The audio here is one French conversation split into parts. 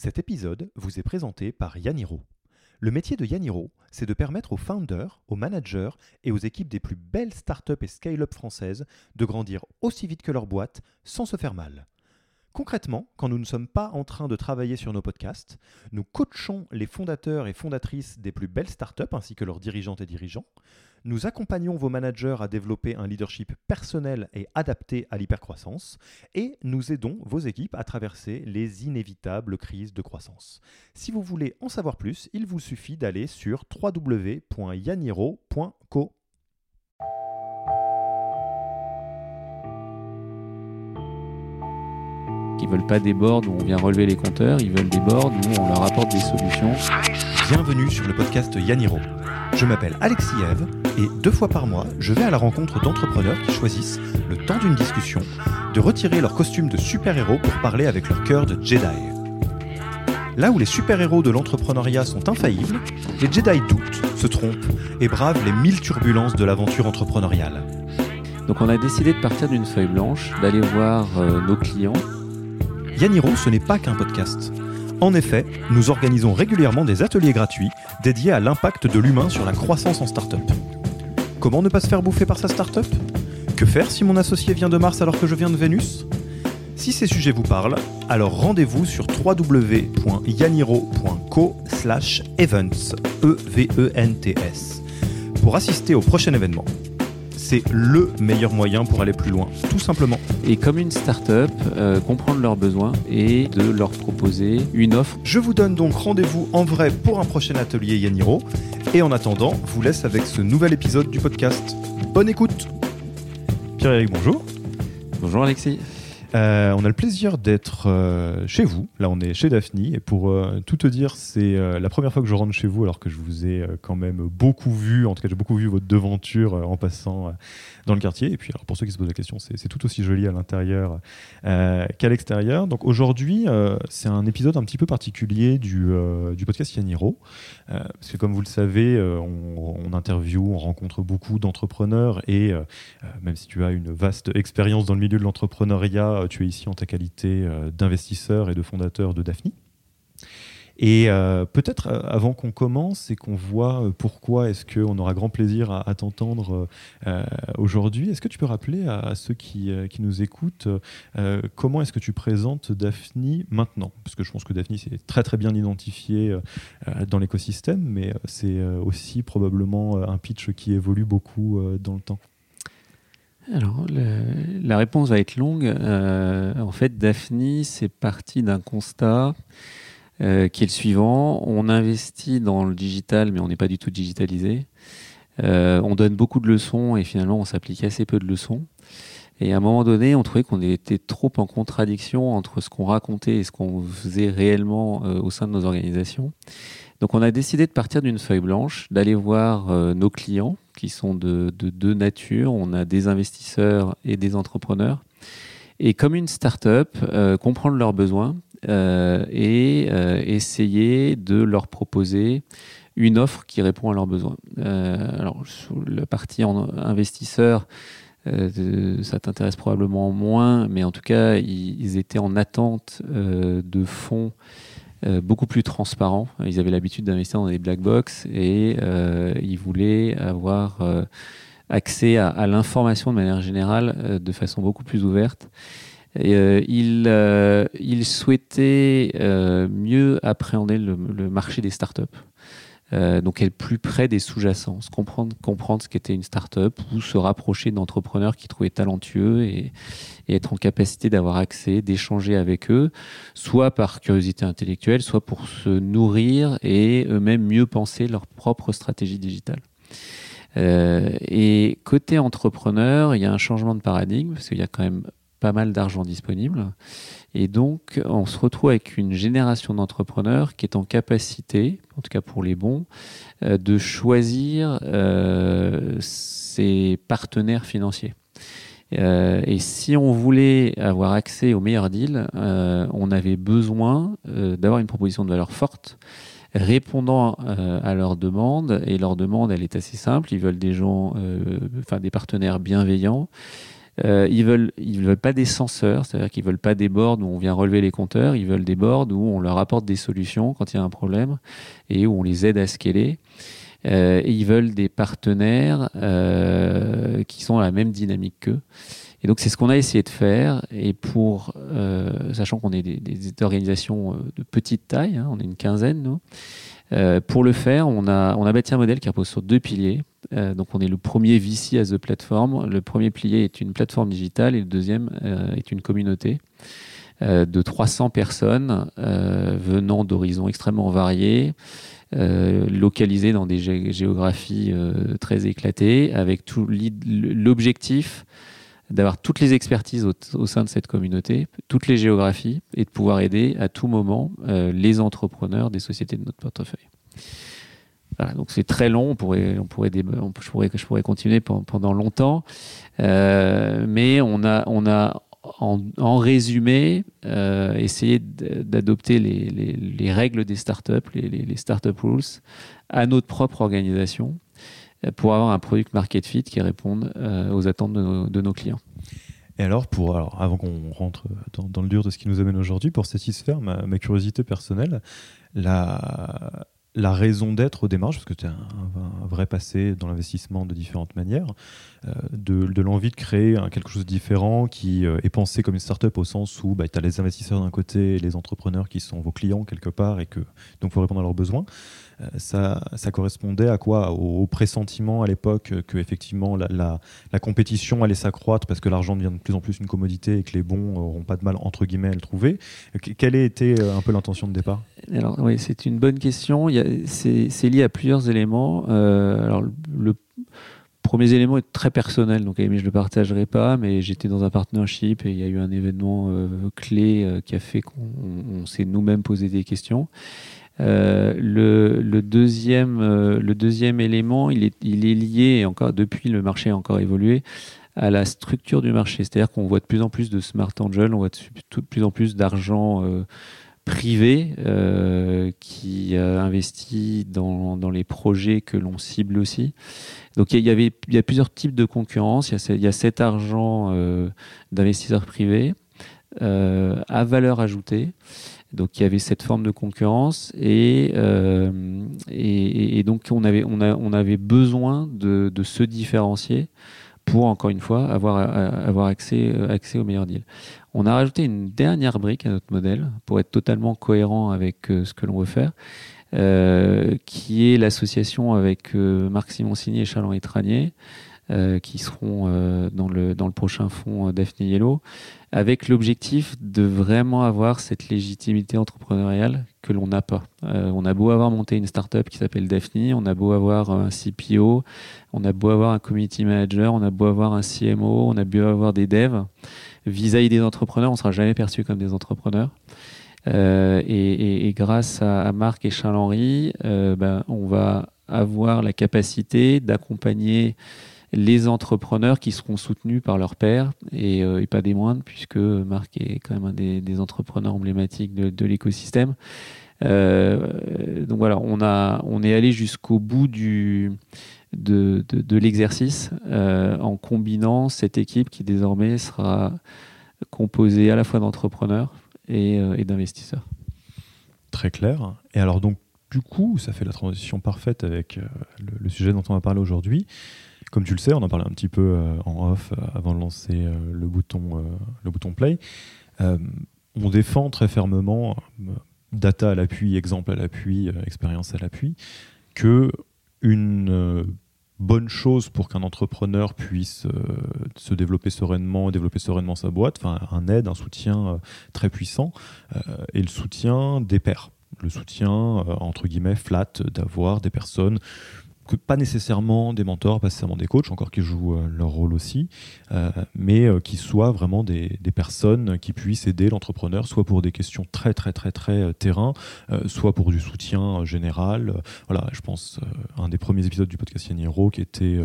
Cet épisode vous est présenté par Yaniro. Le métier de Yaniro, c'est de permettre aux founders, aux managers et aux équipes des plus belles startups et scale-up françaises de grandir aussi vite que leur boîte sans se faire mal. Concrètement, quand nous ne sommes pas en train de travailler sur nos podcasts, nous coachons les fondateurs et fondatrices des plus belles startups ainsi que leurs dirigeantes et dirigeants. Nous accompagnons vos managers à développer un leadership personnel et adapté à l'hypercroissance et nous aidons vos équipes à traverser les inévitables crises de croissance. Si vous voulez en savoir plus, il vous suffit d'aller sur www.yaniro.co. Ils veulent pas des boards où on vient relever les compteurs, ils veulent des boards où on leur apporte des solutions. Bienvenue sur le podcast Yaniro. Je m'appelle Alexis Eve et deux fois par mois, je vais à la rencontre d'entrepreneurs qui choisissent, le temps d'une discussion, de retirer leur costume de super-héros pour parler avec leur cœur de Jedi. Là où les super-héros de l'entrepreneuriat sont infaillibles, les Jedi doutent, se trompent et bravent les mille turbulences de l'aventure entrepreneuriale. Donc on a décidé de partir d'une feuille blanche, d'aller voir euh, nos clients. Yaniro, ce n'est pas qu'un podcast. En effet, nous organisons régulièrement des ateliers gratuits dédiés à l'impact de l'humain sur la croissance en start-up. Comment ne pas se faire bouffer par sa start-up? Que faire si mon associé vient de Mars alors que je viens de Vénus? Si ces sujets vous parlent, alors rendez-vous sur www.yaniro.co/events e v e s pour assister au prochain événement c'est le meilleur moyen pour aller plus loin, tout simplement. Et comme une start-up, euh, comprendre leurs besoins et de leur proposer une offre. Je vous donne donc rendez-vous en vrai pour un prochain atelier Yaniro. Et en attendant, vous laisse avec ce nouvel épisode du podcast. Bonne écoute Pierre-Éric, bonjour. Bonjour Alexis. Euh, on a le plaisir d'être euh, chez vous. Là, on est chez Daphne. Et pour euh, tout te dire, c'est la première fois que je rentre chez vous, alors que je vous ai quand même beaucoup vu. En tout cas, j'ai beaucoup vu votre devanture en passant dans le quartier. Et puis, pour ceux qui se posent la question, c'est tout aussi joli à l'intérieur qu'à l'extérieur. Donc aujourd'hui, c'est un épisode un petit peu particulier du, du podcast Yaniro. parce que, comme vous le savez, on, on interview, on rencontre beaucoup d'entrepreneurs. Et même si tu as une vaste expérience dans le milieu de l'entrepreneuriat, euh, tu es ici en ta qualité euh, d'investisseur et de fondateur de Daphne. Et euh, peut-être avant qu'on commence et qu'on voit pourquoi est-ce qu'on aura grand plaisir à, t'entendre aujourd'hui, est-ce que tu peux rappeler à, ceux qui, qui, nous écoutent comment est-ce que tu présentes Daphne maintenant? Parce que je pense que Daphne c'est très très bien identifié dans l'écosystème, mais c'est aussi probablement un pitch qui évolue beaucoup dans le temps. Alors, la réponse va être longue. Euh, en fait, Daphne, c'est parti d'un constat euh, qui est le suivant. On investit dans le digital, mais on n'est pas du tout digitalisé. Euh, on donne beaucoup de leçons et finalement, on s'applique assez peu de leçons. Et à un moment donné, on trouvait qu'on était trop en contradiction entre ce qu'on racontait et ce qu'on faisait réellement au sein de nos organisations. Donc on a décidé de partir d'une feuille blanche, d'aller voir euh, nos clients qui sont de deux natures. On a des investisseurs et des entrepreneurs. Et comme une start-up, euh, comprendre leurs besoins euh, et essayer de leur proposer une offre qui répond à leurs besoins. alors, sur la partie investisseur, ça t'intéresse probablement moins, mais en tout cas, ils, étaient en attente de fonds euh, beaucoup plus transparent. Ils avaient l'habitude d'investir dans des black box et euh, ils voulaient avoir euh, accès à, l'information de manière générale de façon beaucoup plus ouverte. Et, ils, ils, souhaitaient mieux appréhender le, marché des startups. Euh, donc être plus près des sous-jacents, comprendre, ce qu'était une start-up ou se rapprocher d'entrepreneurs qui trouvaient talentueux et, être en capacité d'avoir accès, d'échanger avec eux, soit par curiosité intellectuelle, soit pour se nourrir et eux-mêmes mieux penser leur propre stratégie digitale. Euh, et côté entrepreneur, il y a un changement de paradigme parce qu'il y a quand même pas mal d'argent disponible. Et donc, on se retrouve avec une génération d'entrepreneurs qui est en capacité, en tout cas pour les bons, euh, de choisir euh, ses partenaires financiers. Euh, et si on voulait avoir accès aux meilleurs deals, on avait besoin d'avoir une proposition de valeur forte répondant à leurs demandes. Et leur demande, elle est assez simple. Ils veulent des gens, enfin des partenaires bienveillants Euh, ils veulent, veulent pas des censeurs, c'est-à-dire qu'ils veulent pas des boards où on vient relever les compteurs. Ils veulent des boards où on leur apporte des solutions quand il y a un problème et où on les aide à scaler. Euh, et ils veulent des partenaires euh, qui sont à la même dynamique qu'eux. Et donc c'est ce qu'on a essayé de faire. Et pour, sachant qu'on est des, organisations de petite taille, hein, on est une quinzaine pour le faire, on a, on a bâti un modèle qui repose sur deux piliers. Euh, donc on est le premier VC as a platform. Le premier pilier est une plateforme digitale et le deuxième euh, est une communauté de 300 personnes venant d'horizons extrêmement variés. localisées dans des géographies très éclatées, avec l'objectif d'avoir toutes les expertises au, sein de cette communauté, toutes les géographies, et de pouvoir aider à tout moment les entrepreneurs des sociétés de notre portefeuille donc c'est très long, on pourrait, on pourrait, je, pourrais, je pourrais continuer pendant longtemps, euh, mais on a, on a en, résumé euh, essayé d'adopter les, les, règles des startups, les, les startup rules, à notre propre organisation euh, pour avoir un product market fit qui réponde aux attentes de nos, clients. Et alors, pour, alors avant qu'on rentre dans, dans, le dur de ce qui nous amène aujourd'hui, pour satisfaire ma, ma curiosité personnelle, la, la raison d'être aux démarches, parce que tu as un, vrai passé dans l'investissement de différentes manières, euh, de, l'envie de créer quelque chose de différent qui euh, est pensé comme une start-up au sens où bah, tu as les investisseurs d'un côté et les entrepreneurs qui sont vos clients quelque part et que donc faut répondre à leurs besoins. Euh, ça, ça, correspondait à quoi? Au, pressentiment à l'époque que effectivement la, la, compétition allait s'accroître parce que l'argent devient de plus en plus une commodité et que les bons n'auront pas de mal entre guillemets à le trouver. Quelle a été un peu l'intention de départ? Alors oui, c'est une bonne question. C'est lié à plusieurs éléments. alors le premier élément est très personnel, donc je ne le partagerai pas, mais j'étais dans un partnership et il y a eu un événement clé qui a fait qu'on s'est nous-mêmes posé des questions. Euh, le, deuxième, euh, élément, il est, lié, encore depuis le marché a encore évolué, à la structure du marché. C'est-à-dire qu'on voit de plus en plus de smart angel, on voit de, plus en plus d'argent euh, privé qui investit dans, les projets que l'on cible aussi. Donc il y, avait, a plusieurs types de concurrence. Il y a, cet argent d'investisseurs privés à valeur ajoutée. Donc il y avait cette forme de concurrence et, euh, donc on avait, besoin de, se différencier pour, encore une fois, avoir, avoir accès, accès aux meilleurs deals. On a rajouté une dernière brique à notre modèle pour être totalement cohérent avec euh, ce que l'on veut faire. Euh, qui est l'association avec euh, Marc Simoncini et Charles-Henri Tranier, euh, qui seront euh, dans, le, dans le prochain fonds euh, Daphne Yellow, avec l'objectif de vraiment avoir cette légitimité entrepreneuriale que l'on n'a pas. on a beau avoir monté une startup qui s'appelle Daphne, on a beau avoir un CPO, on a beau avoir un community manager, on a beau avoir un CMO, on a beau avoir des devs. Vis-à-vis des entrepreneurs, on ne sera jamais perçu comme des entrepreneurs. Et, grâce à, Marc et Charles-Henri, ben, on va avoir la capacité d'accompagner les entrepreneurs qui seront soutenus par leur père et, euh, et, pas des moindres, puisque Marc est quand même un des, entrepreneurs emblématiques de, l'écosystème. Euh, donc voilà, on, a, on est allé jusqu'au bout du, de, de, l'exercice euh, en combinant cette équipe qui désormais sera composée à la fois d'entrepreneurs et, d'investisseurs. Très clair. Et alors donc, du coup, ça fait la transition parfaite avec le, le, sujet dont on va parler aujourd'hui. Comme tu le sais, on en parlait un petit peu euh, en off euh, avant de lancer euh, le, bouton, le bouton play. on défend très fermement, data à l'appui, exemple à l'appui, expérience à l'appui, que une bonne chose pour qu'un entrepreneur puisse se développer sereinement, développer sereinement sa boîte, un aide, un soutien très puissant, et le soutien des pairs. Le soutien, entre guillemets, flat, d'avoir des personnes pas nécessairement des mentors, pas nécessairement des coachs, encore qui jouent euh, leur rôle aussi, euh, mais euh, qui soient vraiment des, des, personnes qui puissent aider l'entrepreneur, soit pour des questions très très très très terrain, soit pour du soutien général. voilà, je pense un des premiers épisodes du podcast Yaniro qui était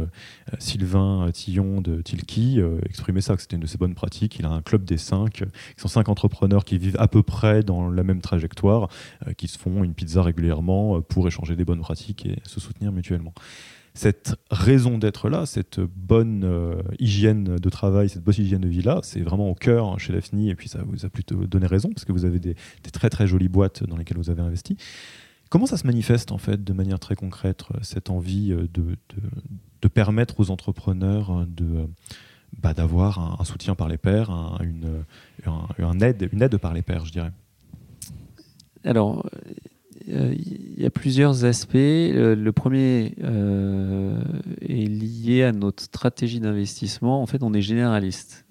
Sylvain Tillon de Tilki exprimait ça, que c'était une de ses bonnes pratiques. Il a un club des cinq, qui sont cinq entrepreneurs qui vivent à peu près dans la même trajectoire, qui se font une pizza régulièrement pour échanger des bonnes pratiques et se soutenir mutuellement. Cette raison d'être là, cette bonne hygiène de travail, cette bonne hygiène de vie là, c'est vraiment au cœur hein, chez Daphne et puis ça vous a plutôt donné raison parce que vous avez des, très très jolies boîtes dans lesquelles vous avez investi. Comment ça se manifeste en fait de manière très concrète cette envie de, de, permettre aux entrepreneurs de bah, d'avoir un, soutien par les pairs, une, un, aide, une aide par les pairs, je dirais? Alors, euh, il y a plusieurs aspects. Euh, le premier euh, est lié à notre stratégie d'investissement. En fait, on est généraliste.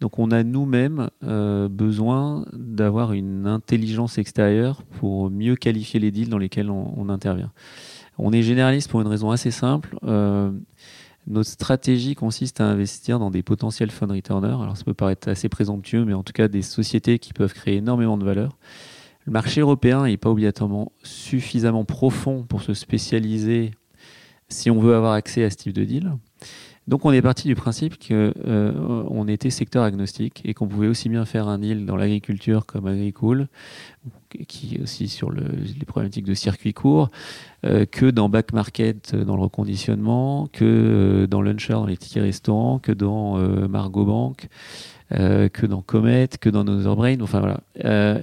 Donc, on a nous-mêmes besoin d'avoir une intelligence extérieure pour mieux qualifier les deals dans lesquels on, on intervient. On est généraliste pour une raison assez simple. Notre stratégie consiste à investir dans des potentiels fund returners. Alors ça peut paraître assez présomptueux, mais en tout cas des sociétés qui peuvent créer énormément de valeur. Le marché européen n'est pas obligatoirement suffisamment profond pour se spécialiser si on veut avoir accès à ce type de deal. Donc on est parti du principe qu'on euh, était secteur agnostique et qu'on pouvait aussi bien faire un deal dans l'agriculture comme agricole, qui est aussi sur les problématiques de circuit court, euh, que dans back market euh, dans le reconditionnement, que dans Luncher dans les tickets restaurants, que dans Margot Bank. Que dans Comet, que dans Brain, enfin voilà.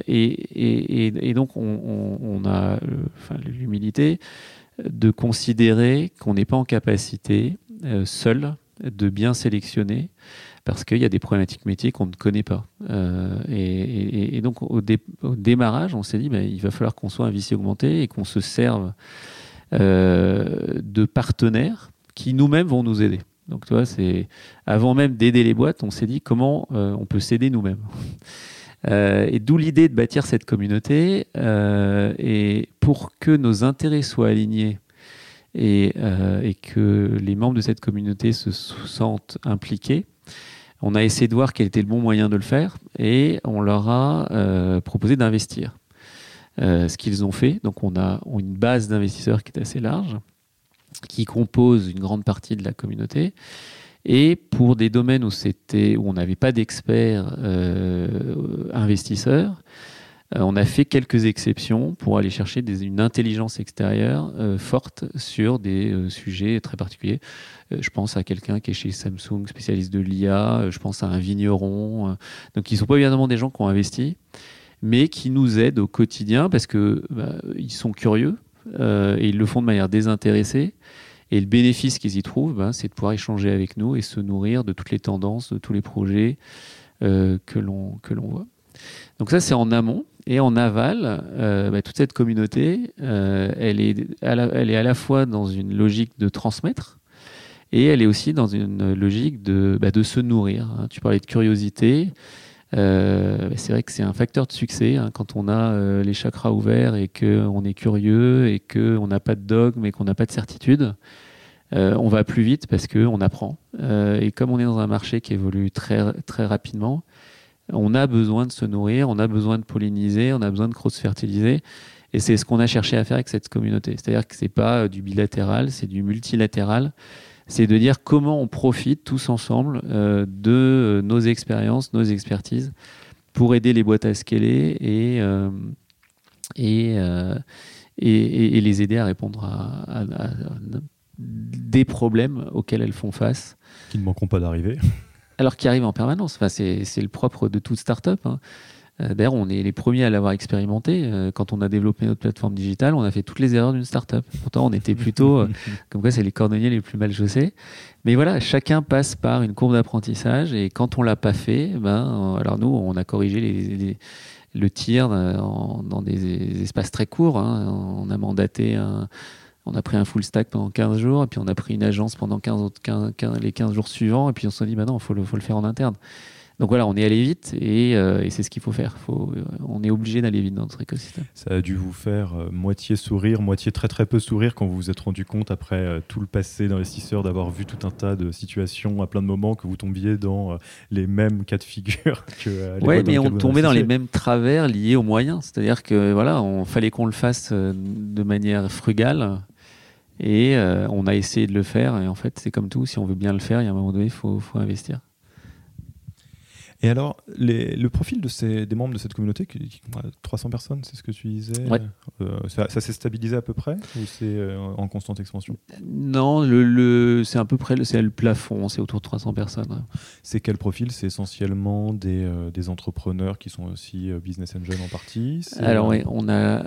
et, donc on, a l'humilité de considérer qu'on n'est pas en capacité euh, seul de bien sélectionner parce qu'il y a des problématiques métiers qu'on ne connaît pas. Euh, et, donc au, démarrage, on s'est dit ben, il va falloir qu'on soit un VC augmenté et qu'on se serve euh, de partenaires qui nous-mêmes vont nous aider. Donc tu vois, c'est avant même d'aider les boîtes, on s'est dit comment on peut s'aider nous-mêmes. et d'où l'idée de bâtir cette communauté. et pour que nos intérêts soient alignés euh, et, que les membres de cette communauté se sentent impliqués. On a essayé de voir quel était le bon moyen de le faire et on leur a euh, proposé d'investir. Euh, ce qu'ils ont fait. Donc on a une base d'investisseurs qui est assez large, qui compose une grande partie de la communauté. Et pour des domaines où, où on n'avait pas d'experts investisseurs, euh, on a fait quelques exceptions pour aller chercher une intelligence extérieure euh, forte sur des euh, sujets très particuliers. je pense à quelqu'un qui est chez Samsung, spécialiste de l'IA. je pense à un vigneron. donc, ils ne sont pas évidemment des gens qui ont investi, mais qui nous aident au quotidien parce que bah, sont curieux et ils le font de manière désintéressée. Et le bénéfice qu'ils y trouvent, bah, c'est de pouvoir échanger avec nous et se nourrir de toutes les tendances, de tous les projets que l'on voit. Donc ça, c'est en amont. Et en aval, euh, bah, toute cette communauté, euh, elle, est à la, elle est à la fois dans une logique de transmettre et elle est aussi dans une logique de, bah, de se nourrir. Tu parlais de curiosité. Euh, c'est vrai que c'est un facteur de succès hein, quand on a les chakras ouverts et qu'on est curieux et qu'on n'a pas de dogme et qu'on n'a pas de certitude. on va plus vite parce qu'on apprend. et comme on est dans un marché qui évolue très, très rapidement, on a besoin de se nourrir, on a besoin de polliniser, on a besoin de cross-fertiliser. Et c'est ce qu'on a cherché à faire avec cette communauté. C'est-à-dire que ce n'est pas euh, du bilatéral, c'est du multilatéral. C'est de dire comment on profite tous ensemble euh, de euh, nos expériences, nos expertises pour aider les boîtes à scaler et, et, les aider à répondre à, des problèmes auxquels elles font face. Qui ne manqueront pas d'arriver alors qui arrive en permanence. Enfin, c'est le propre de toute start-up. Hein. Euh, d'ailleurs, on est les premiers à l'avoir expérimenté. Euh, quand on a développé notre plateforme digitale, on a fait toutes les erreurs d'une start-up. Pourtant, on était plutôt, euh, comme quoi c'est les cordonniers les plus mal chaussés. Mais voilà, chacun passe par une courbe d'apprentissage et quand on l'a pas fait, ben, alors nous, on a corrigé les, le tir dans des espaces très courts. Hein. On a mandaté un on a pris un full stack pendant 15 jours, et puis on a pris une agence pendant 15, les 15 jours suivants, et puis on s'est dit, bah non, il faut le, faut le faire en interne. Donc voilà, on est allé vite et, euh, c'est ce qu'il faut faire. Faut, euh, on est obligé d'aller vite dans notre écosystème. Ça a dû vous faire euh, moitié sourire, moitié très très peu sourire quand vous vous êtes rendu compte après tout le passé d'investisseur d'avoir vu tout un tas de situations à plein de moments que vous tombiez dans les mêmes cas de figure que. Oui, mais on tombait dans les mêmes travers liés aux moyens. C'est-à-dire que voilà, on fallait qu'on le fasse de manière frugale. Et on a essayé de le faire. Et en fait, c'est comme tout. Si on veut bien le faire, il y a un moment donné, il faut, faut, investir. Et alors, le profil de ces, des membres de cette communauté, 300 personnes, c'est ce que tu disais euh, Ça, s'est stabilisé à peu près ou c'est euh, en constante expansion? Non, le, c'est à peu près c'est le plafond, c'est autour de 300 personnes. C'est quel profil? C'est essentiellement des, euh, des, entrepreneurs qui sont aussi business angel en partie Alors oui, on a,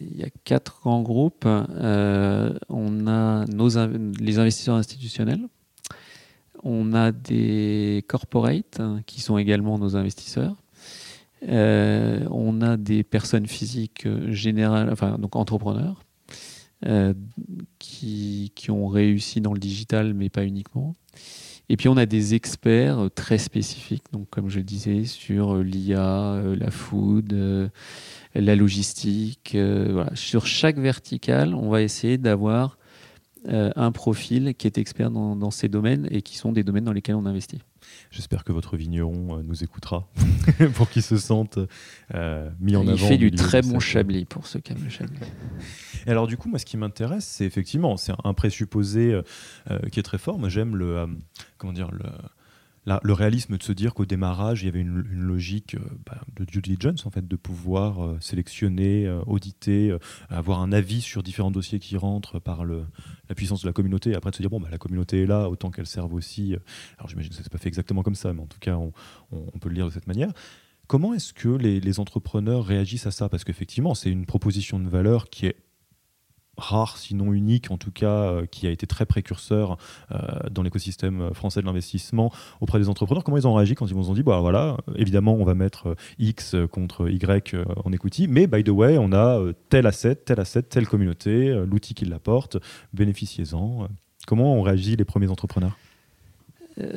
il y a quatre grands groupes. on a nos, les investisseurs institutionnels on a des corporates hein, qui sont également nos investisseurs. Euh, on a des personnes physiques euh, générales, enfin donc entrepreneurs, euh, qui, ont réussi dans le digital, mais pas uniquement. Et puis on a des experts très spécifiques, donc comme je le disais, sur l'IA, la food, la logistique. Sur chaque verticale, on va essayer d'avoir euh, un profil qui est expert dans, ces domaines et qui sont des domaines dans lesquels on investit. J'espère que votre vigneron euh, nous écoutera pour qu'il se sente euh, mis en avant. Il fait du très bon chablis pour qui aiment le chablis. Et alors du coup, moi, ce qui m'intéresse, c'est effectivement, c'est un présupposé qui est très fort. Moi, j'aime le, comment dire, le, le réalisme de se dire qu'au démarrage, il y avait une, logique euh, bah, de due diligence, en fait, de pouvoir euh, sélectionner, euh, auditer, avoir un avis sur différents dossiers qui rentrent par le, la puissance de la communauté, et après de se dire, bon, bah, la communauté est là, autant qu'elle serve aussi. Alors j'imagine que ce n'est pas fait exactement comme ça, mais en tout cas, on, on peut le lire de cette manière. Comment est-ce que les, les, entrepreneurs réagissent à ça? Parce qu'effectivement, c'est une proposition de valeur qui est rare, sinon unique, en tout cas, euh, qui a été très précurseur euh, dans l'écosystème français de l'investissement auprès des entrepreneurs. Comment ils ont réagi quand ils vous ont dit, bah voilà, évidemment, on va mettre euh, X contre Y en equity, mais by the way, on a tel asset, tel asset, telle communauté, l'outil qui l'apporte, bénéficiez-en. Comment ont réagi les premiers entrepreneurs?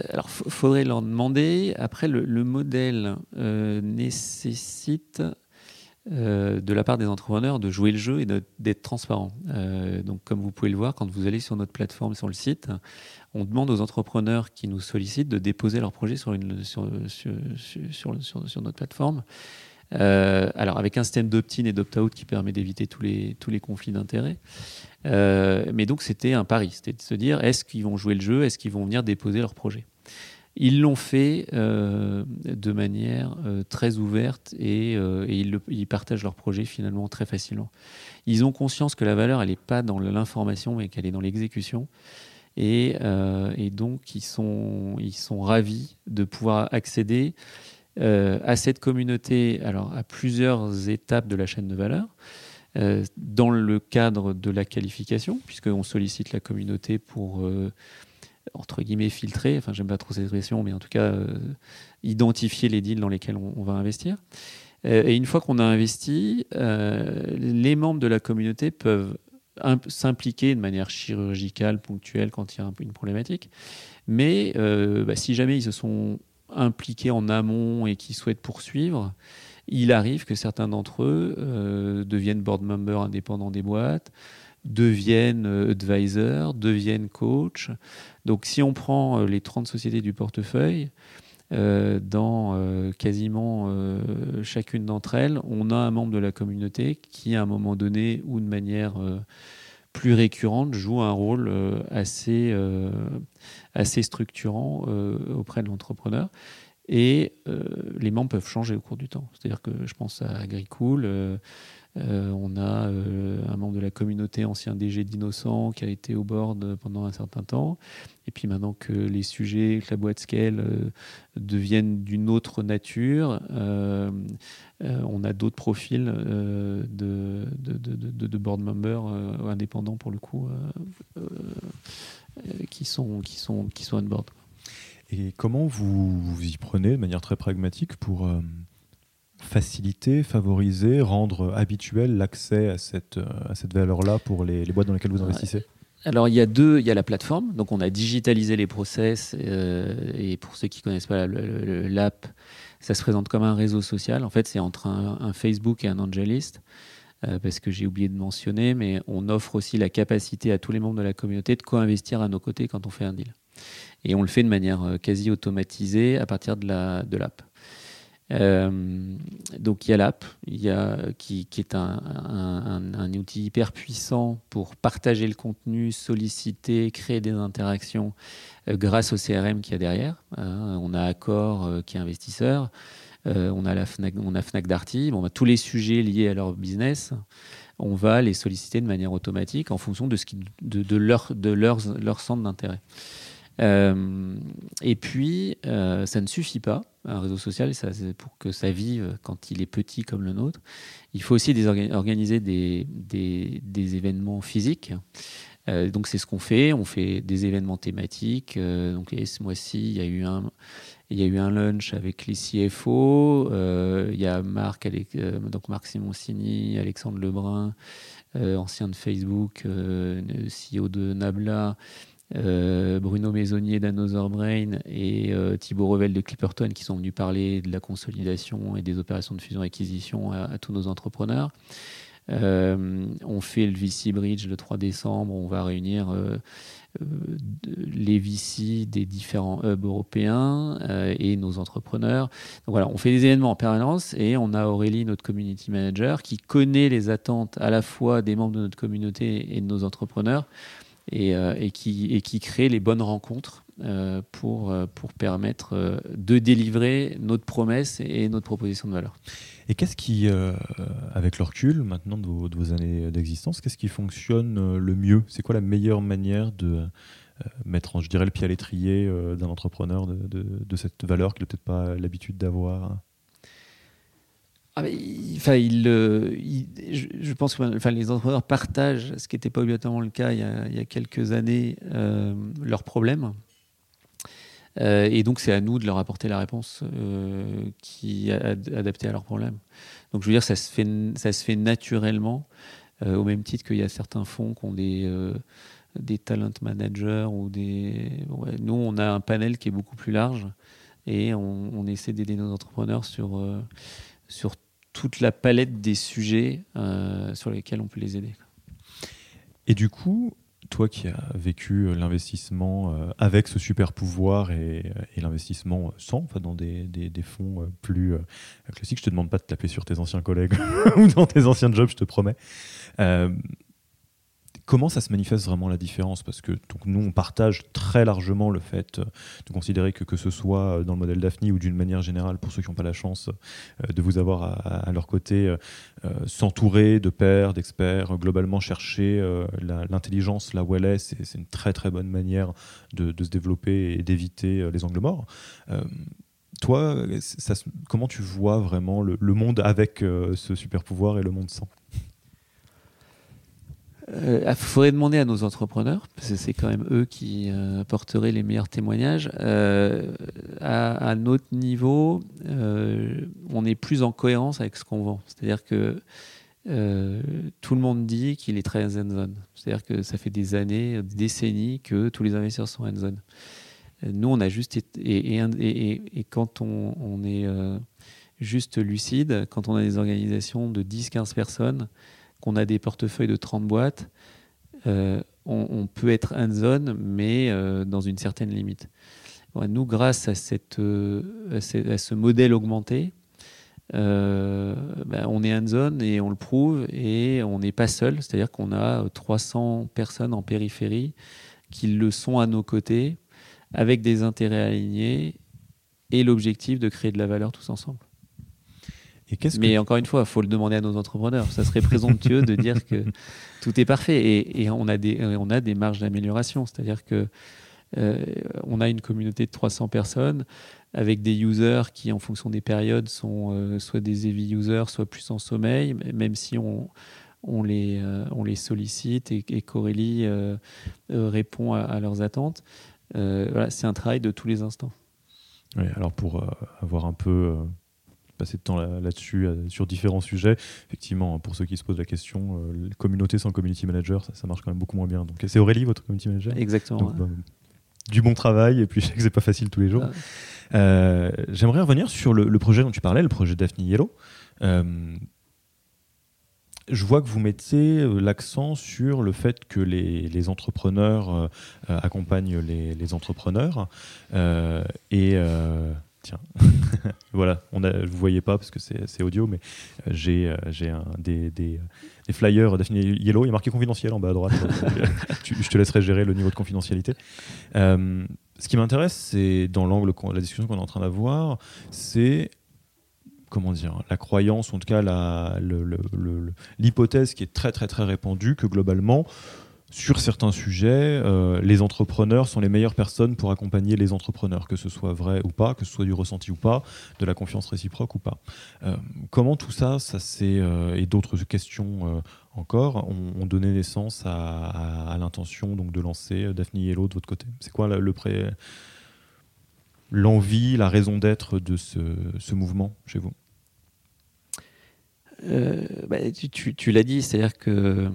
Alors, il faudrait leur demander. Après, le modèle nécessite euh, de la part des entrepreneurs de jouer le jeu et d'être transparent. Euh, donc, comme vous pouvez le voir, quand vous allez sur notre plateforme, sur le site, on demande aux entrepreneurs qui nous sollicitent de déposer leur projet sur, notre plateforme. Euh, alors, avec un système d'opt-in et d'opt-out qui permet d'éviter tous les, tous les conflits d'intérêts. mais donc, c'était un pari. C'était de se dire est-ce qu'ils vont jouer le jeu? Est-ce qu'ils vont venir déposer leur projet? Ils l'ont fait euh, de manière euh, très ouverte et, euh, ils, partagent leur projet finalement très facilement. Ils ont conscience que la valeur, elle n'est pas dans l'information, mais qu'elle est dans l'exécution. Et, donc, ils sont, ravis de pouvoir accéder à cette communauté, alors à plusieurs étapes de la chaîne de valeur. dans le cadre de la qualification, puisqu'on sollicite la communauté pour entre guillemets filtrer, enfin j'aime pas trop cette expression, mais en tout cas euh, identifier les deals dans lesquels on, va investir. Euh, et une fois qu'on a investi, euh, les membres de la communauté peuvent s'impliquer de manière chirurgicale, ponctuelle quand il y a une problématique. Mais bah, si jamais ils se sont impliqués en amont et qui souhaitent poursuivre, il arrive que certains d'entre eux deviennent board members indépendants des boîtes, deviennent advisors, deviennent coach, donc si on prend euh, les 30 sociétés du portefeuille, euh, dans euh, quasiment chacune d'entre elles, on a un membre de la communauté qui, à un moment donné ou de manière plus récurrente, joue un rôle assez, assez structurant auprès de l'entrepreneur. Et les membres peuvent changer au cours du temps. C'est-à-dire que je pense à Agricool. Euh, on a euh, un membre de la communauté, ancien DG d'Innocent, qui a été au board pendant un certain temps. Et puis maintenant que les sujets, que la boîte scale euh, deviennent d'une autre nature, on a d'autres profils de, board members indépendants pour le coup qui, sont, qui, sont, qui sont on board. Et comment vous, vous y prenez de manière très pragmatique pour faciliter, favoriser, rendre habituel l'accès à cette, euh, à cette valeur-là pour les, boîtes dans lesquelles vous investissez? Alors il y a deux, il y a la plateforme, donc on a digitalisé les process euh, et pour ceux qui connaissent pas l'app, ça se présente comme un réseau social. En fait, c'est entre un, Facebook et un Angelist, euh, parce que j'ai oublié de mentionner, mais on offre aussi la capacité à tous les membres de la communauté de co-investir à nos côtés quand on fait un deal. Et on le fait de manière quasi automatisée à partir de l'app. Donc il y a l'app, qui, est un, outil hyper puissant pour partager le contenu, solliciter, créer des interactions grâce au CRM qu'il y a derrière. Hein. on a Accor qui est investisseur. Euh, on a la Fnac, on a Darty, bah, tous les sujets liés à leur business, on va les solliciter de manière automatique en fonction de, leur, de centre d'intérêt. Euh, et puis, euh, ça ne suffit pas, un réseau social, pour que ça vive quand il est petit comme le nôtre. Il faut aussi organiser des, événements physiques. donc, c'est ce qu'on fait. On fait des événements thématiques. donc, ce mois-ci, il y a eu un, lunch avec les CFO. Euh, il y a Marc, euh, donc Marc Simoncini, Alexandre Lebrun, euh, ancien de Facebook, CEO de Nabla, Bruno Maisonnier d'Another Brain et Thibaut Revel de Clipperton qui sont venus parler de la consolidation et des opérations de fusion-acquisition à, tous nos entrepreneurs. on fait le VC Bridge le 3 décembre. On va réunir euh, les VC des différents hubs européens euh, et nos entrepreneurs. Donc voilà, on fait des événements en permanence et on a Aurélie, notre community manager, qui connaît les attentes à la fois des membres de notre communauté et de nos entrepreneurs et, euh, et, qui, et qui crée les bonnes rencontres euh, pour, euh, pour permettre de délivrer notre promesse et notre proposition de valeur. Et qu'est-ce qui, avec le recul maintenant de vos, années d'existence, qu'est-ce qui fonctionne le mieux? C'est quoi la meilleure manière de mettre, je dirais, le pied à l'étrier d'un entrepreneur de, de, cette valeur qu'il n'a peut-être pas l'habitude d'avoir? Ah je, pense que les entrepreneurs partagent, ce qui n'était pas obligatoirement le cas il y a, quelques années, leurs problèmes. Euh, et donc, c'est à nous de leur apporter la réponse euh, qui adaptée à leurs problèmes. Donc, je veux dire, ça se fait, ça se fait naturellement, euh, au même titre qu'il y a certains fonds qui ont des, des talent managers ou des. nous, on a un panel qui est beaucoup plus large et on, essaie d'aider nos entrepreneurs sur, sur toute la palette des sujets sur lesquels on peut les aider. Et du coup, toi qui as vécu euh, l'investissement euh, avec ce super pouvoir et, euh, l'investissement sans, dans des, fonds plus classiques, je te demande pas de taper sur tes anciens collègues ou dans tes anciens jobs, je te promets. Comment ça se manifeste vraiment la différence? Parce que donc, nous, on partage très largement le fait euh, de considérer que que ce soit euh, dans le modèle Daphne ou d'une manière générale, pour ceux qui n'ont pas la chance euh, de vous avoir à, leur côté, s'entourer de pairs, d'experts, globalement chercher l'intelligence là où elle est, c'est une très très bonne manière de, se développer et d'éviter les angles morts. Toi, comment tu vois vraiment le, monde avec ce super pouvoir et le monde sans? Il euh, faudrait demander à nos entrepreneurs, parce que c'est quand même eux qui euh, apporteraient les meilleurs témoignages. Euh, à, notre niveau, on est plus en cohérence avec ce qu'on vend. C'est-à-dire que tout le monde dit qu'il est très hands-on. C'est-à-dire que ça fait des années, des décennies que tous les investisseurs sont hands-on. Nous, on a juste et, quand on est juste lucide, quand on a des organisations de 10-15 personnes, qu'on a des portefeuilles de 30 boîtes, euh, on, peut être hands-on, mais euh, dans une certaine limite. nous, grâce euh, à, ce modèle augmenté, ben, on est hands-on et on le prouve et on n'est pas seul, c'est-à-dire qu'on a 300 personnes en périphérie qui le sont à nos côtés avec des intérêts alignés et l'objectif de créer de la valeur tous ensemble. Mais encore une fois, il faut le demander à nos entrepreneurs. Ça serait présomptueux de dire que tout est parfait. Et, on, a des, on a des marges d'amélioration. C'est-à-dire que euh, on a une communauté de 300 personnes avec des users qui, en fonction des périodes, sont euh, soit des heavy users, soit plus en sommeil, même si on, on, les, euh, on les sollicite et, et Corélie répond à, leurs attentes. voilà, c'est un travail de tous les instants. Oui, alors pour avoir un peu passer de temps là-dessus, euh, sur différents sujets. Effectivement, pour ceux qui se posent la question, euh, communauté sans community manager, ça, marche quand même beaucoup moins bien. Donc c'est Aurélie, votre community manager? Exactement. Bah, du bon travail, et puis je sais que c'est pas facile tous les jours. Euh, j'aimerais revenir sur le, projet dont tu parlais, le projet Daphne Yellow. je vois que vous mettez l'accent sur le fait que les, entrepreneurs accompagnent les, les entrepreneurs. et Tiens, voilà, on a, vous voyez pas parce que c'est audio, mais euh, j'ai euh, des, des, des, flyers Daphne Yellow, il y a marqué confidentiel en bas à droite. je te laisserai gérer le niveau de confidentialité. Euh, ce qui m'intéresse, c'est dans l'angle, la discussion qu'on est en train d'avoir, c'est comment dire, la croyance, en tout cas l'hypothèse qui est très très très répandue que globalement, sur certains sujets, euh, les entrepreneurs sont les meilleures personnes pour accompagner les entrepreneurs, que ce soit vrai ou pas, que ce soit du ressenti ou pas, de la confiance réciproque ou pas. Euh, comment tout ça, ça euh, et d'autres questions encore, ont, donné naissance à, l'intention donc de lancer Daphne Yellow de votre côté? C'est quoi le l'envie, la raison d'être de ce, mouvement chez vous? Bah, Tu, tu l'as dit, c'est-à-dire que euh,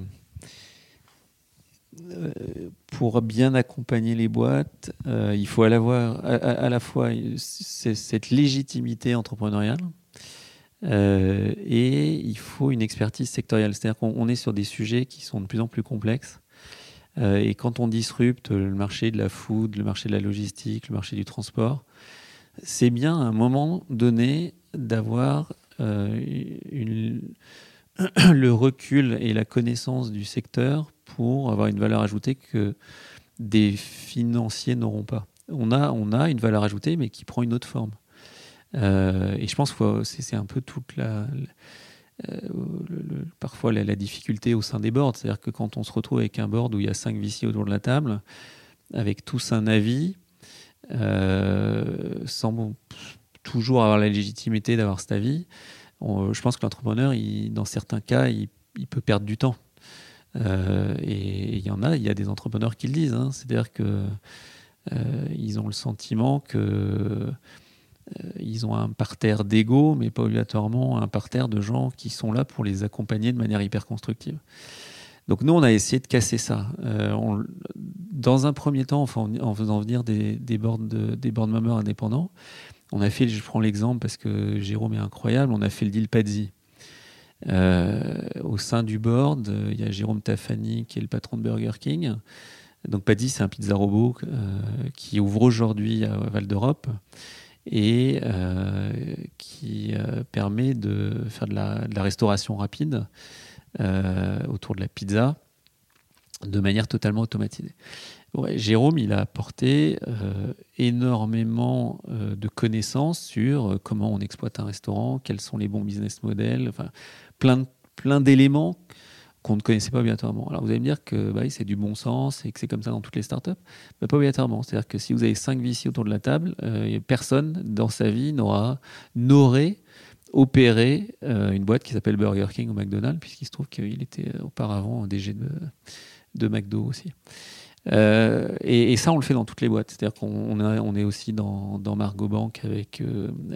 pour bien accompagner les boîtes, euh, il faut à la, à, la fois cette légitimité entrepreneuriale euh, et il faut une expertise sectorielle. C'est-à-dire qu'on est sur des sujets qui sont de plus en plus complexes. et quand on disrupte le marché de la food, le marché de la logistique, le marché du transport, c'est bien à un moment donné d'avoir le recul et la connaissance du secteur pour avoir une valeur ajoutée que des financiers n'auront pas. On a, on a une valeur ajoutée, mais qui prend une autre forme. Euh, et je pense que c'est un peu toute la, euh, parfois la, difficulté au sein des boards. C'est-à-dire que quand on se retrouve avec un board où il y a cinq VC autour de la table, avec tous un avis, euh, sans toujours avoir la légitimité d'avoir cet avis, je pense que l'entrepreneur, dans certains cas, il, peut perdre du temps. Euh, et il y en a, il y a des entrepreneurs qui le disent. Hein. C'est-à-dire que euh, ont le sentiment que euh, ont un parterre d'ego, mais pas obligatoirement un parterre de gens qui sont là pour les accompagner de manière hyper constructive. Donc nous, on a essayé de casser ça. dans un premier temps, en, faisant venir des, des board, indépendants, on a fait, je prends l'exemple parce que Jérôme est incroyable, on a fait le deal Padzi. Euh, au sein du board, euh, il y a Jérôme Tafani qui est le patron de Burger King. Donc Paddy, c'est un pizza robot euh, qui ouvre aujourd'hui à Val d'Europe et qui permet de faire de la, restauration rapide autour de la pizza de manière totalement automatisée. Jérôme, il a apporté énormément de connaissances sur comment on exploite un restaurant, quels sont les bons business models, plein, d'éléments qu'on ne connaissait pas obligatoirement. Alors vous allez me dire que bah, c'est du bon sens et que c'est comme ça dans toutes les startups. Mais pas obligatoirement. C'est-à-dire que si vous avez cinq VC autour de la table, euh, personne dans sa vie n'aura n'aurait opéré euh, une boîte qui s'appelle Burger King ou McDonald's, puisqu'il se trouve qu'il était auparavant DG de, de McDo aussi. Euh, et, ça, on le fait dans toutes les boîtes. C'est-à-dire qu'on on est aussi dans, dans Margot Bank avec,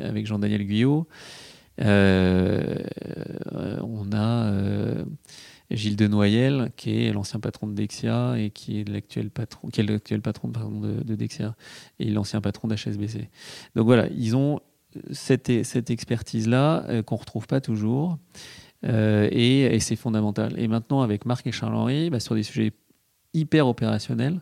avec Jean-Daniel Guyot. Euh, on a euh, Gilles de Noyel, qui est l'ancien patron de Dexia et qui est l'actuel patron, qui est l'actuel patron de, Dexia et l'ancien patron d'HSBC. Donc voilà, ils ont cette, cette expertise-là euh, qu'on ne retrouve pas toujours et, c'est fondamental. Et maintenant, avec Marc et Charles-Henri, bah, sur des sujets hyper opérationnels,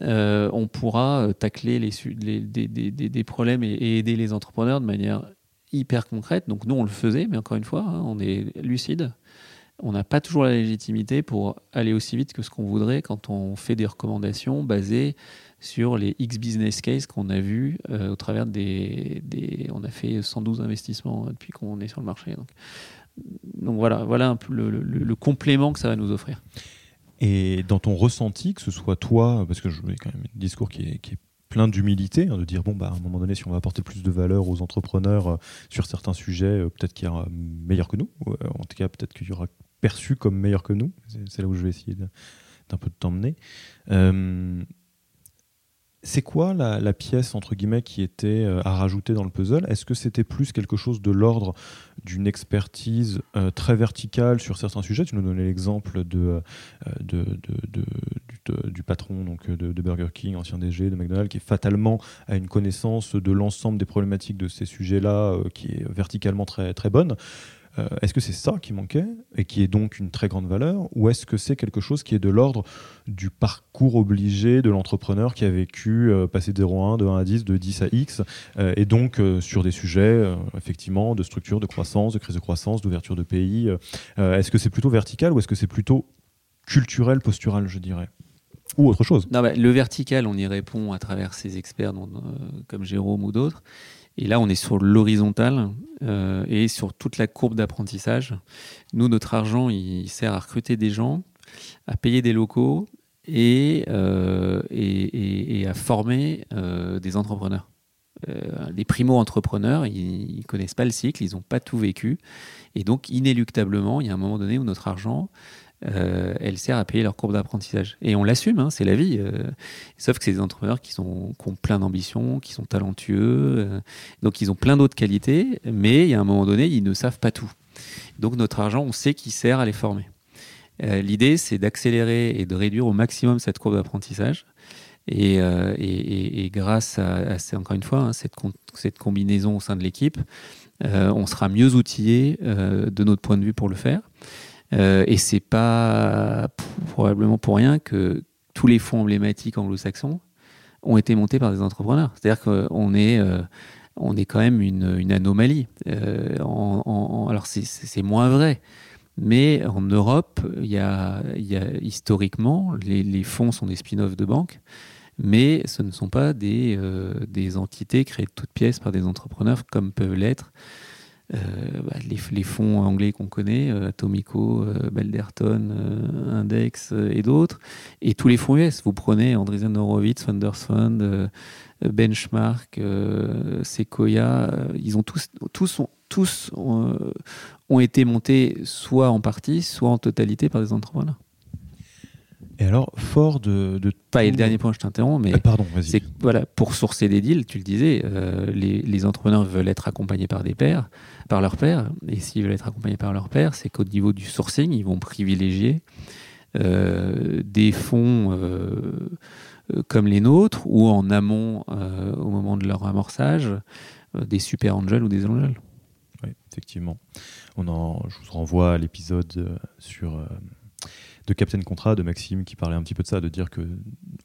on pourra tacler les, des, problèmes et, aider les entrepreneurs de manière hyper concrète. Donc nous, on le faisait, mais encore une fois, hein, on est lucide. On n'a pas toujours la légitimité pour aller aussi vite que ce qu'on voudrait quand on fait des recommandations basées sur les X business case qu'on a vus euh, au travers des, des, On a fait 112 investissements depuis qu'on est sur le marché. Donc, donc voilà, voilà un peu le, complément que ça va nous offrir. Et dans ton ressenti, que ce soit toi, parce que je quand même un discours qui est, qui est plein d'humilité, hein, de dire bon, bah, à un moment donné, si on va apporter plus de valeur aux entrepreneurs euh, sur certains sujets, euh, peut-être qu'il y aura meilleur que nous, euh, en tout cas, peut-être qu'il y aura perçu comme meilleur que nous. C'est là où je vais essayer d'un peu de t'emmener. C'est quoi la, pièce entre guillemets qui était euh, à rajouter dans le puzzle? Est-ce que c'était plus quelque chose de l'ordre d'une expertise euh, très verticale sur certains sujets? Tu nous donnais l'exemple de, euh, du, patron donc, de, Burger King, ancien DG de McDonald's, qui fatalement a une connaissance de l'ensemble des problématiques de ces sujets-là qui est verticalement très, très bonne. Est-ce que c'est ça qui manquait et qui est donc une très grande valeur ou est-ce que c'est quelque chose qui est de l'ordre du parcours obligé de l'entrepreneur qui a vécu passer de 0 à 1, de 1 à 10, de 10 à X et donc sur des sujets effectivement de structure, de croissance, de crise de croissance, d'ouverture de pays Est-ce que c'est plutôt vertical ou est-ce que c'est plutôt culturel, postural, je dirais ou autre chose? Non, le vertical, on y répond à travers ces experts euh, comme Jérôme ou d'autres. Et là, on est sur l'horizontal euh, et sur toute la courbe d'apprentissage. Nous, notre argent, il sert à recruter des gens, à payer des locaux et, euh, et, à former des entrepreneurs. des primo-entrepreneurs, ils ne connaissent pas le cycle, ils n'ont pas tout vécu. Et donc, inéluctablement, il y a un moment donné où notre argent, euh, elle sert à payer leur courbe d'apprentissage. Et on l'assume, hein, c'est la vie. Euh. sauf que c'est des entrepreneurs qui, sont, ont plein d'ambition, qui sont talentueux, euh. donc ils ont plein d'autres qualités, mais il y a un moment donné, ils ne savent pas tout. Donc notre argent, on sait qu'il sert à les former. L'idée, c'est d'accélérer et de réduire au maximum cette courbe d'apprentissage. Et, grâce à, encore une fois, hein, cette, cette, combinaison au sein de l'équipe, on sera mieux outillé de notre point de vue pour le faire. Euh, et c'est pas probablement pour rien que tous les fonds emblématiques anglo-saxons ont été montés par des entrepreneurs. C'est-à-dire qu'on est, euh, on est quand même une, anomalie. Euh, alors c'est moins vrai. Mais en Europe, il y a, historiquement, les, fonds sont des spin-offs de banques, mais ce ne sont pas des, des entités créées de toutes pièces par des entrepreneurs comme peuvent l'être euh, bah, les, fonds anglais qu'on connaît, euh, Atomico, euh, Belderton, Index et d'autres, et tous les fonds US. Vous prenez Andreessen Horowitz, Funders Fund, Benchmark, Sequoia, ils ont tous, tous, ont, tous ont, été montés soit en partie, soit en totalité par des entrepreneurs. Et alors, fort de. Pas, et le dernier point, je t'interromps, mais. Ah, pardon, vas-y. Voilà, pour sourcer des deals, tu le disais, les, les, entrepreneurs veulent être accompagnés par des pairs par leur père. Et s'ils veulent être accompagnés par leur père, c'est qu'au niveau du sourcing, ils vont privilégier euh, des fonds euh, euh, comme les nôtres ou en amont, au moment de leur amorçage, des super angels ou des angels. Oui, effectivement. On en, je vous renvoie à l'épisode sur de Captain Contrat de Maxime qui parlait un petit peu de ça, de dire que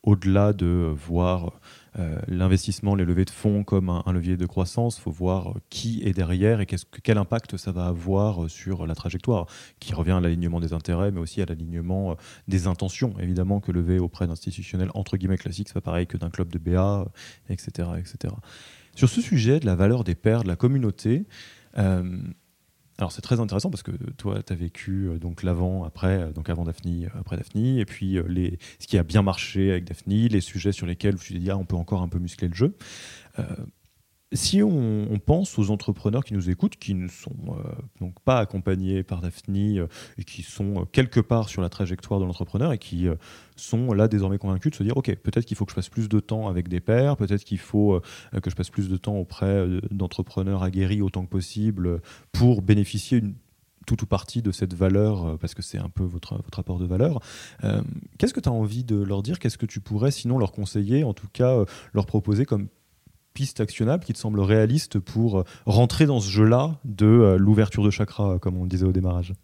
au-delà de voir euh, l'investissement, les levées de fonds comme un, levier de croissance, il faut voir qui est derrière et quel impact ça va avoir sur la trajectoire, qui revient à l'alignement des intérêts, mais aussi à l'alignement euh, des intentions, évidemment, que lever auprès d'institutionnels entre guillemets classiques, c'est pas pareil que d'un club de BA, etc., etc. Sur ce sujet de la valeur des pairs, de la communauté, euh, alors c'est très intéressant parce que toi, tu as vécu euh, donc l'avant, après, euh, donc avant Daphne, euh, après Daphne, et puis ce qui a bien marché avec Daphne, les sujets sur lesquels dit, ah, on peut encore un peu muscler le jeu si on, pense aux entrepreneurs qui nous écoutent, qui ne sont euh, donc pas accompagnés par Daphne euh, et qui sont euh, quelque part sur la trajectoire de l'entrepreneur et qui sont là désormais convaincus de se dire ok peut-être qu'il faut que je passe plus de temps avec des pairs, peut-être qu'il faut que je passe plus de temps auprès d'entrepreneurs aguerris autant que possible pour bénéficier une tout ou partie de cette valeur, parce que c'est un peu votre, votre apport de valeur. Qu'est-ce que tu as envie de leur dire? Qu'est-ce que tu pourrais sinon leur conseiller, en tout cas leur proposer comme piste actionnable qui te semble réaliste pour euh, rentrer dans ce jeu-là de euh, l'ouverture de chakra, euh, comme on le disait au démarrage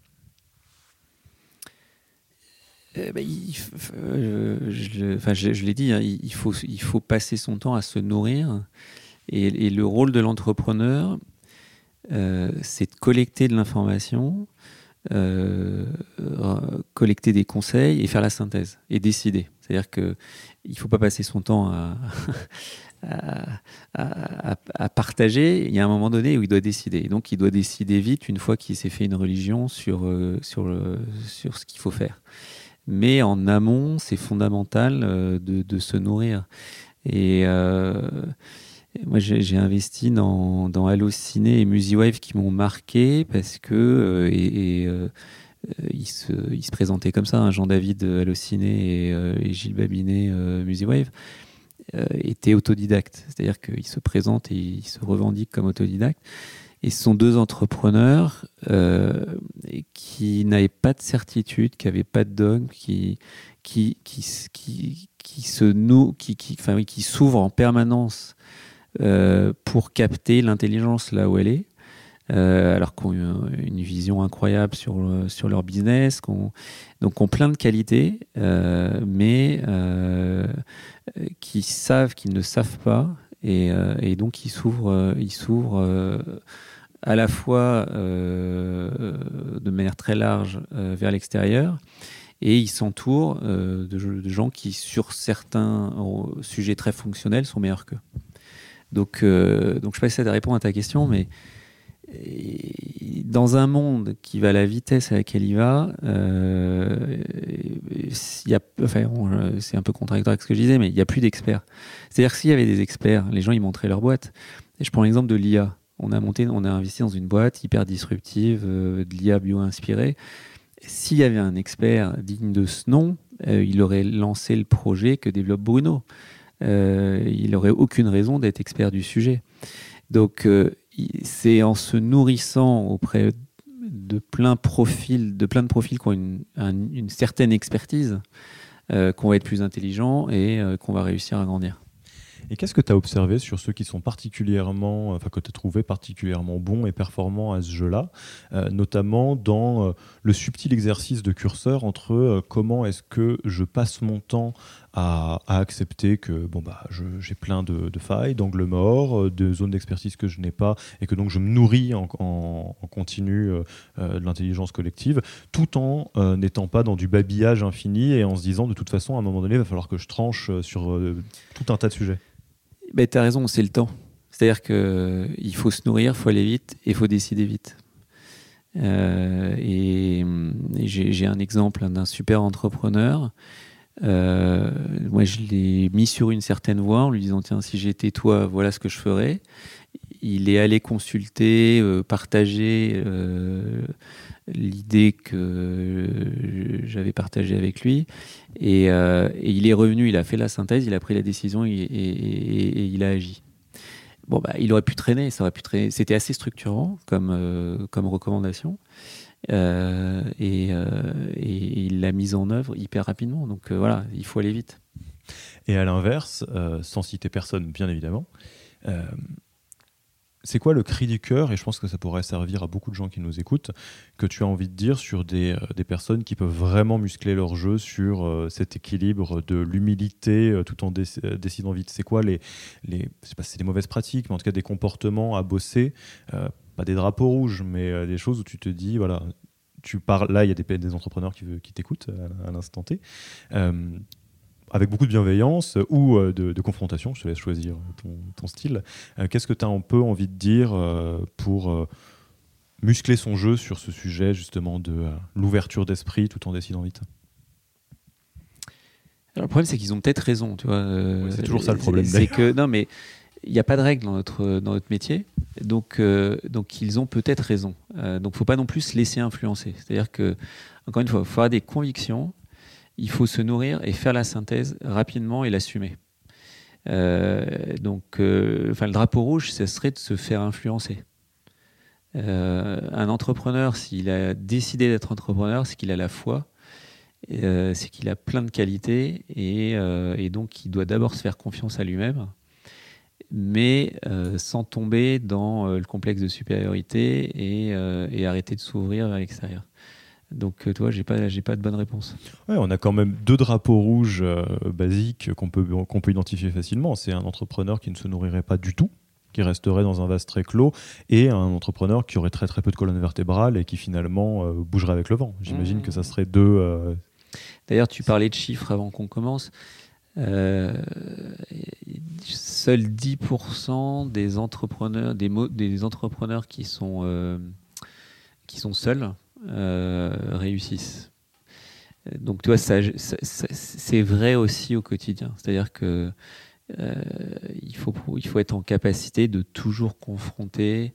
je, je, l'ai dit, hein, il, faut, il faut passer son temps à se nourrir. Et, le rôle de l'entrepreneur, c'est de collecter de l'information, collecter des conseils et faire la synthèse et décider. C'est-à-dire qu'il ne faut pas passer son temps à, à, partager, il y a un moment donné où il doit décider. Donc, il doit décider vite une fois qu'il s'est fait une religion sur, euh, sur, sur ce qu'il faut faire. Mais en amont, c'est fondamental euh, de, se nourrir. Et euh, moi, j'ai investi dans, dans Allociné et Musiwave qui m'ont marqué parce que. et, ils se, il se présentaient comme ça, hein, Jean-David Allociné et, et, Gilles Babinet Musiwave. Euh, était autodidacte. C'est-à-dire qu'il se présente et il se revendique comme autodidacte. Et ce sont deux entrepreneurs euh, qui n'avaient pas de certitude, qui n'avaient pas de dogme, qui, qui, qui, qui, se nou, qui, qui, enfin, qui s'ouvrent en permanence euh, pour capter l'intelligence là où elle est. alors qu'ils ont une vision incroyable sur, sur leur business, donc ont plein de qualités, mais qui savent qu'ils ne savent pas, et, donc ils s'ouvrent, ils à la fois de manière très large vers l'extérieur, et ils s'entourent de, gens qui, sur certains sujets très fonctionnels, sont meilleurs qu'eux. Donc, euh, donc je ne sais pas si ça répond à ta question, mais dans un monde qui va à la vitesse à laquelle il va, euh, c'est un peu contradictoire avec ce que je disais, mais il n'y a plus d'experts. C'est-à-dire que s'il y avait des experts, les gens ils montraient leur boîte. Je prends l'exemple de l'IA. On a monté, on a investi dans une boîte hyper disruptive, euh, de l'IA bio-inspirée. S'il y avait un expert digne de ce nom, euh, il aurait lancé le projet que développe Bruno. Il n'aurait aucune raison d'être expert du sujet. Donc, c'est en se nourrissant auprès de plein, profil, de plein de profils qui ont une, certaine expertise euh, qu'on va être plus intelligent et qu'on va réussir à grandir. Et qu'est-ce que tu as observé sur ceux qui sont particulièrement, enfin que tu as trouvé particulièrement bons et performants à ce jeu-là, notamment dans le subtil exercice de curseur entre comment est-ce que je passe mon temps à, accepter que bon bah j'ai plein de, failles, d'angles morts, euh, de zones d'expertise que je n'ai pas et que donc je me nourris en, continu euh, euh, de l'intelligence collective, tout en n'étant pas dans du babillage infini et en se disant de toute façon à un moment donné il va falloir que je tranche sur tout un tas de sujets. Ben, tu as raison, c'est le temps. C'est-à-dire qu'il faut se nourrir, il faut aller vite et il faut décider vite. et, et j'ai un exemple d'un super entrepreneur euh, moi, je l'ai mis sur une certaine voie en lui disant Tiens, si j'étais toi, voilà ce que je ferais. Il est allé consulter, euh, partager euh, l'idée que j'avais partagée avec lui. Et, il est revenu, il a fait la synthèse, il a pris la décision et, il a agi. Bon, bah, il aurait pu traîner, ça aurait pu traîner. C'était assez structurant comme, comme recommandation. Euh, euh, et, il l'a mise en œuvre hyper rapidement. Donc euh, voilà, il faut aller vite. Et à l'inverse, sans citer personne, bien évidemment, c'est quoi le cri du cœur Et je pense que ça pourrait servir à beaucoup de gens qui nous écoutent, que tu as envie de dire sur des, des personnes qui peuvent vraiment muscler leur jeu sur cet équilibre de l'humilité tout en décidant vite? C'est quoi les, les c'est pas c'est des mauvaises pratiques, mais en tout cas des comportements à bosser pas des drapeaux rouges, mais euh, des choses où tu te dis, voilà, tu parles, là, il y a des, des entrepreneurs qui, qui t'écoutent à, l'instant T, euh, avec beaucoup de bienveillance ou euh, de, confrontation, je te laisse choisir ton, style. Qu'est-ce que tu as un peu envie de dire pour muscler son jeu sur ce sujet, justement, de l'ouverture d'esprit tout en décidant vite? Alors, le problème, c'est qu'ils ont peut-être raison, tu vois. c'est toujours ça le problème. C'est que non, mais il n'y a pas de règle dans notre, dans notre métier, donc, euh, donc ils ont peut-être raison. Euh, donc faut pas non plus se laisser influencer. C'est-à-dire que, encore une fois, il faut avoir des convictions, il faut se nourrir et faire la synthèse rapidement et l'assumer. Euh, donc, enfin, le drapeau rouge, ce serait de se faire influencer. un entrepreneur, s'il a décidé d'être entrepreneur, c'est qu'il a la foi, c'est qu'il a plein de qualités et donc il doit d'abord se faire confiance à lui-même mais euh, sans tomber dans euh, le complexe de supériorité et, euh, arrêter de s'ouvrir vers l'extérieur. Donc, toi, j'ai pas, j'ai pas de bonne réponse. Ouais, on a quand même deux drapeaux rouges basiques qu'on peut, qu'on peut identifier facilement. C'est un entrepreneur qui ne se nourrirait pas du tout, qui resterait dans un vase très clos, et un entrepreneur qui aurait très très peu de colonne vertébrale et qui finalement bougerait avec le vent. J'imagine que ça mmh. serait deux. D'ailleurs, tu parlais de chiffres avant qu'on commence. Euh, seuls 10% des entrepreneurs, des, entrepreneurs qui sont, euh, qui sont seuls euh, réussissent. Donc, tu vois, c'est vrai aussi au quotidien. C'est-à-dire que il, faut, il faut être en capacité de toujours confronter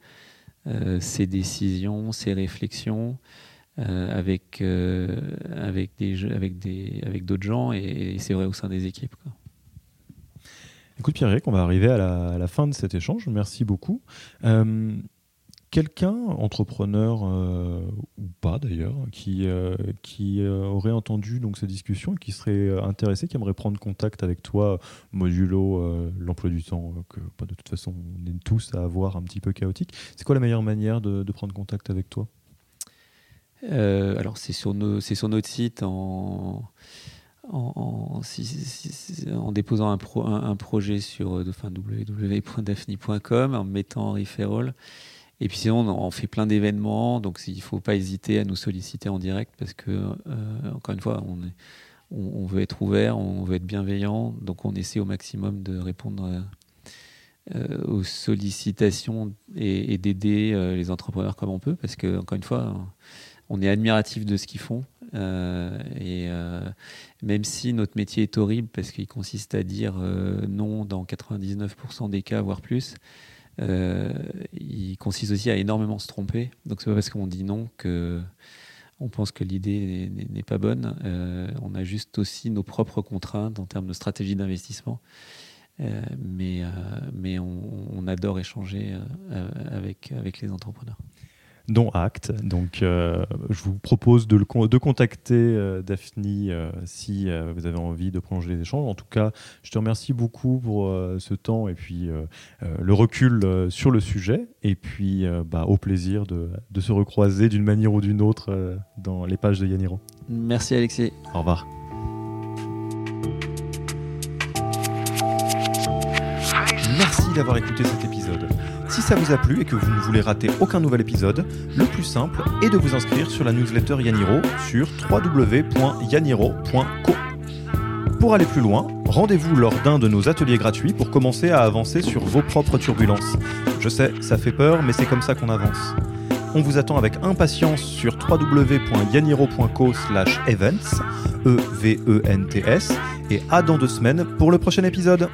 ses décisions, ses réflexions euh, avec, euh, avec, des, avec, des, avec d'autres gens et, c'est vrai au sein des équipes. Écoute Pierre, on va arriver à la, fin de cet échange. Merci beaucoup. Euh, quelqu'un, entrepreneur euh, ou pas d'ailleurs, qui, euh, qui euh, aurait entendu donc cette discussion et qui serait intéressé, qui aimerait prendre contact avec toi, modulo l'emploi du temps que de toute façon on est tous à avoir un petit peu chaotique. C'est quoi la meilleure manière de, prendre contact avec toi? Alors c'est sur, notre site en en, déposant un, projet sur www.daphne.com, en mettant en referral. Et puis sinon, on fait plein d'événements, donc il ne faut pas hésiter à nous solliciter en direct parce que, euh, encore une fois, on, veut être ouvert, on veut être bienveillant, donc on essaie au maximum de répondre euh, aux sollicitations et, d'aider euh, les entrepreneurs comme on peut parce que, encore une fois, on est admiratif de ce qu'ils font. et même si notre métier est horrible parce qu'il consiste à dire non dans 99% des cas, voire plus, euh, il consiste aussi à énormément se tromper. Donc c'est pas parce qu'on dit non que on pense que l'idée n'est pas bonne. Euh, on a juste aussi nos propres contraintes en termes de stratégie d'investissement. Euh, mais mais on, on, adore échanger avec, avec les entrepreneurs dont acte. Donc, euh, je vous propose de, le, de contacter euh, Daphne euh, si vous avez envie de prolonger les échanges. En tout cas, je te remercie beaucoup pour ce temps et puis le recul sur le sujet. Et puis, bah, au plaisir de, de se recroiser d'une manière ou d'une autre dans les pages de Yaniro. Merci Alexis. Au revoir. Merci d'avoir écouté cet épisode. Si ça vous a plu et que vous ne voulez rater aucun nouvel épisode, le plus simple est de vous inscrire sur la newsletter Yaniro sur www.yaniro.co. Pour aller plus loin, rendez-vous lors d'un de nos ateliers gratuits pour commencer à avancer sur vos propres turbulences. Je sais, ça fait peur, mais c'est comme ça qu'on avance. On vous attend avec impatience sur www.yaniro.co/events, E-V-E-N-T-S, et à dans deux semaines pour le prochain épisode.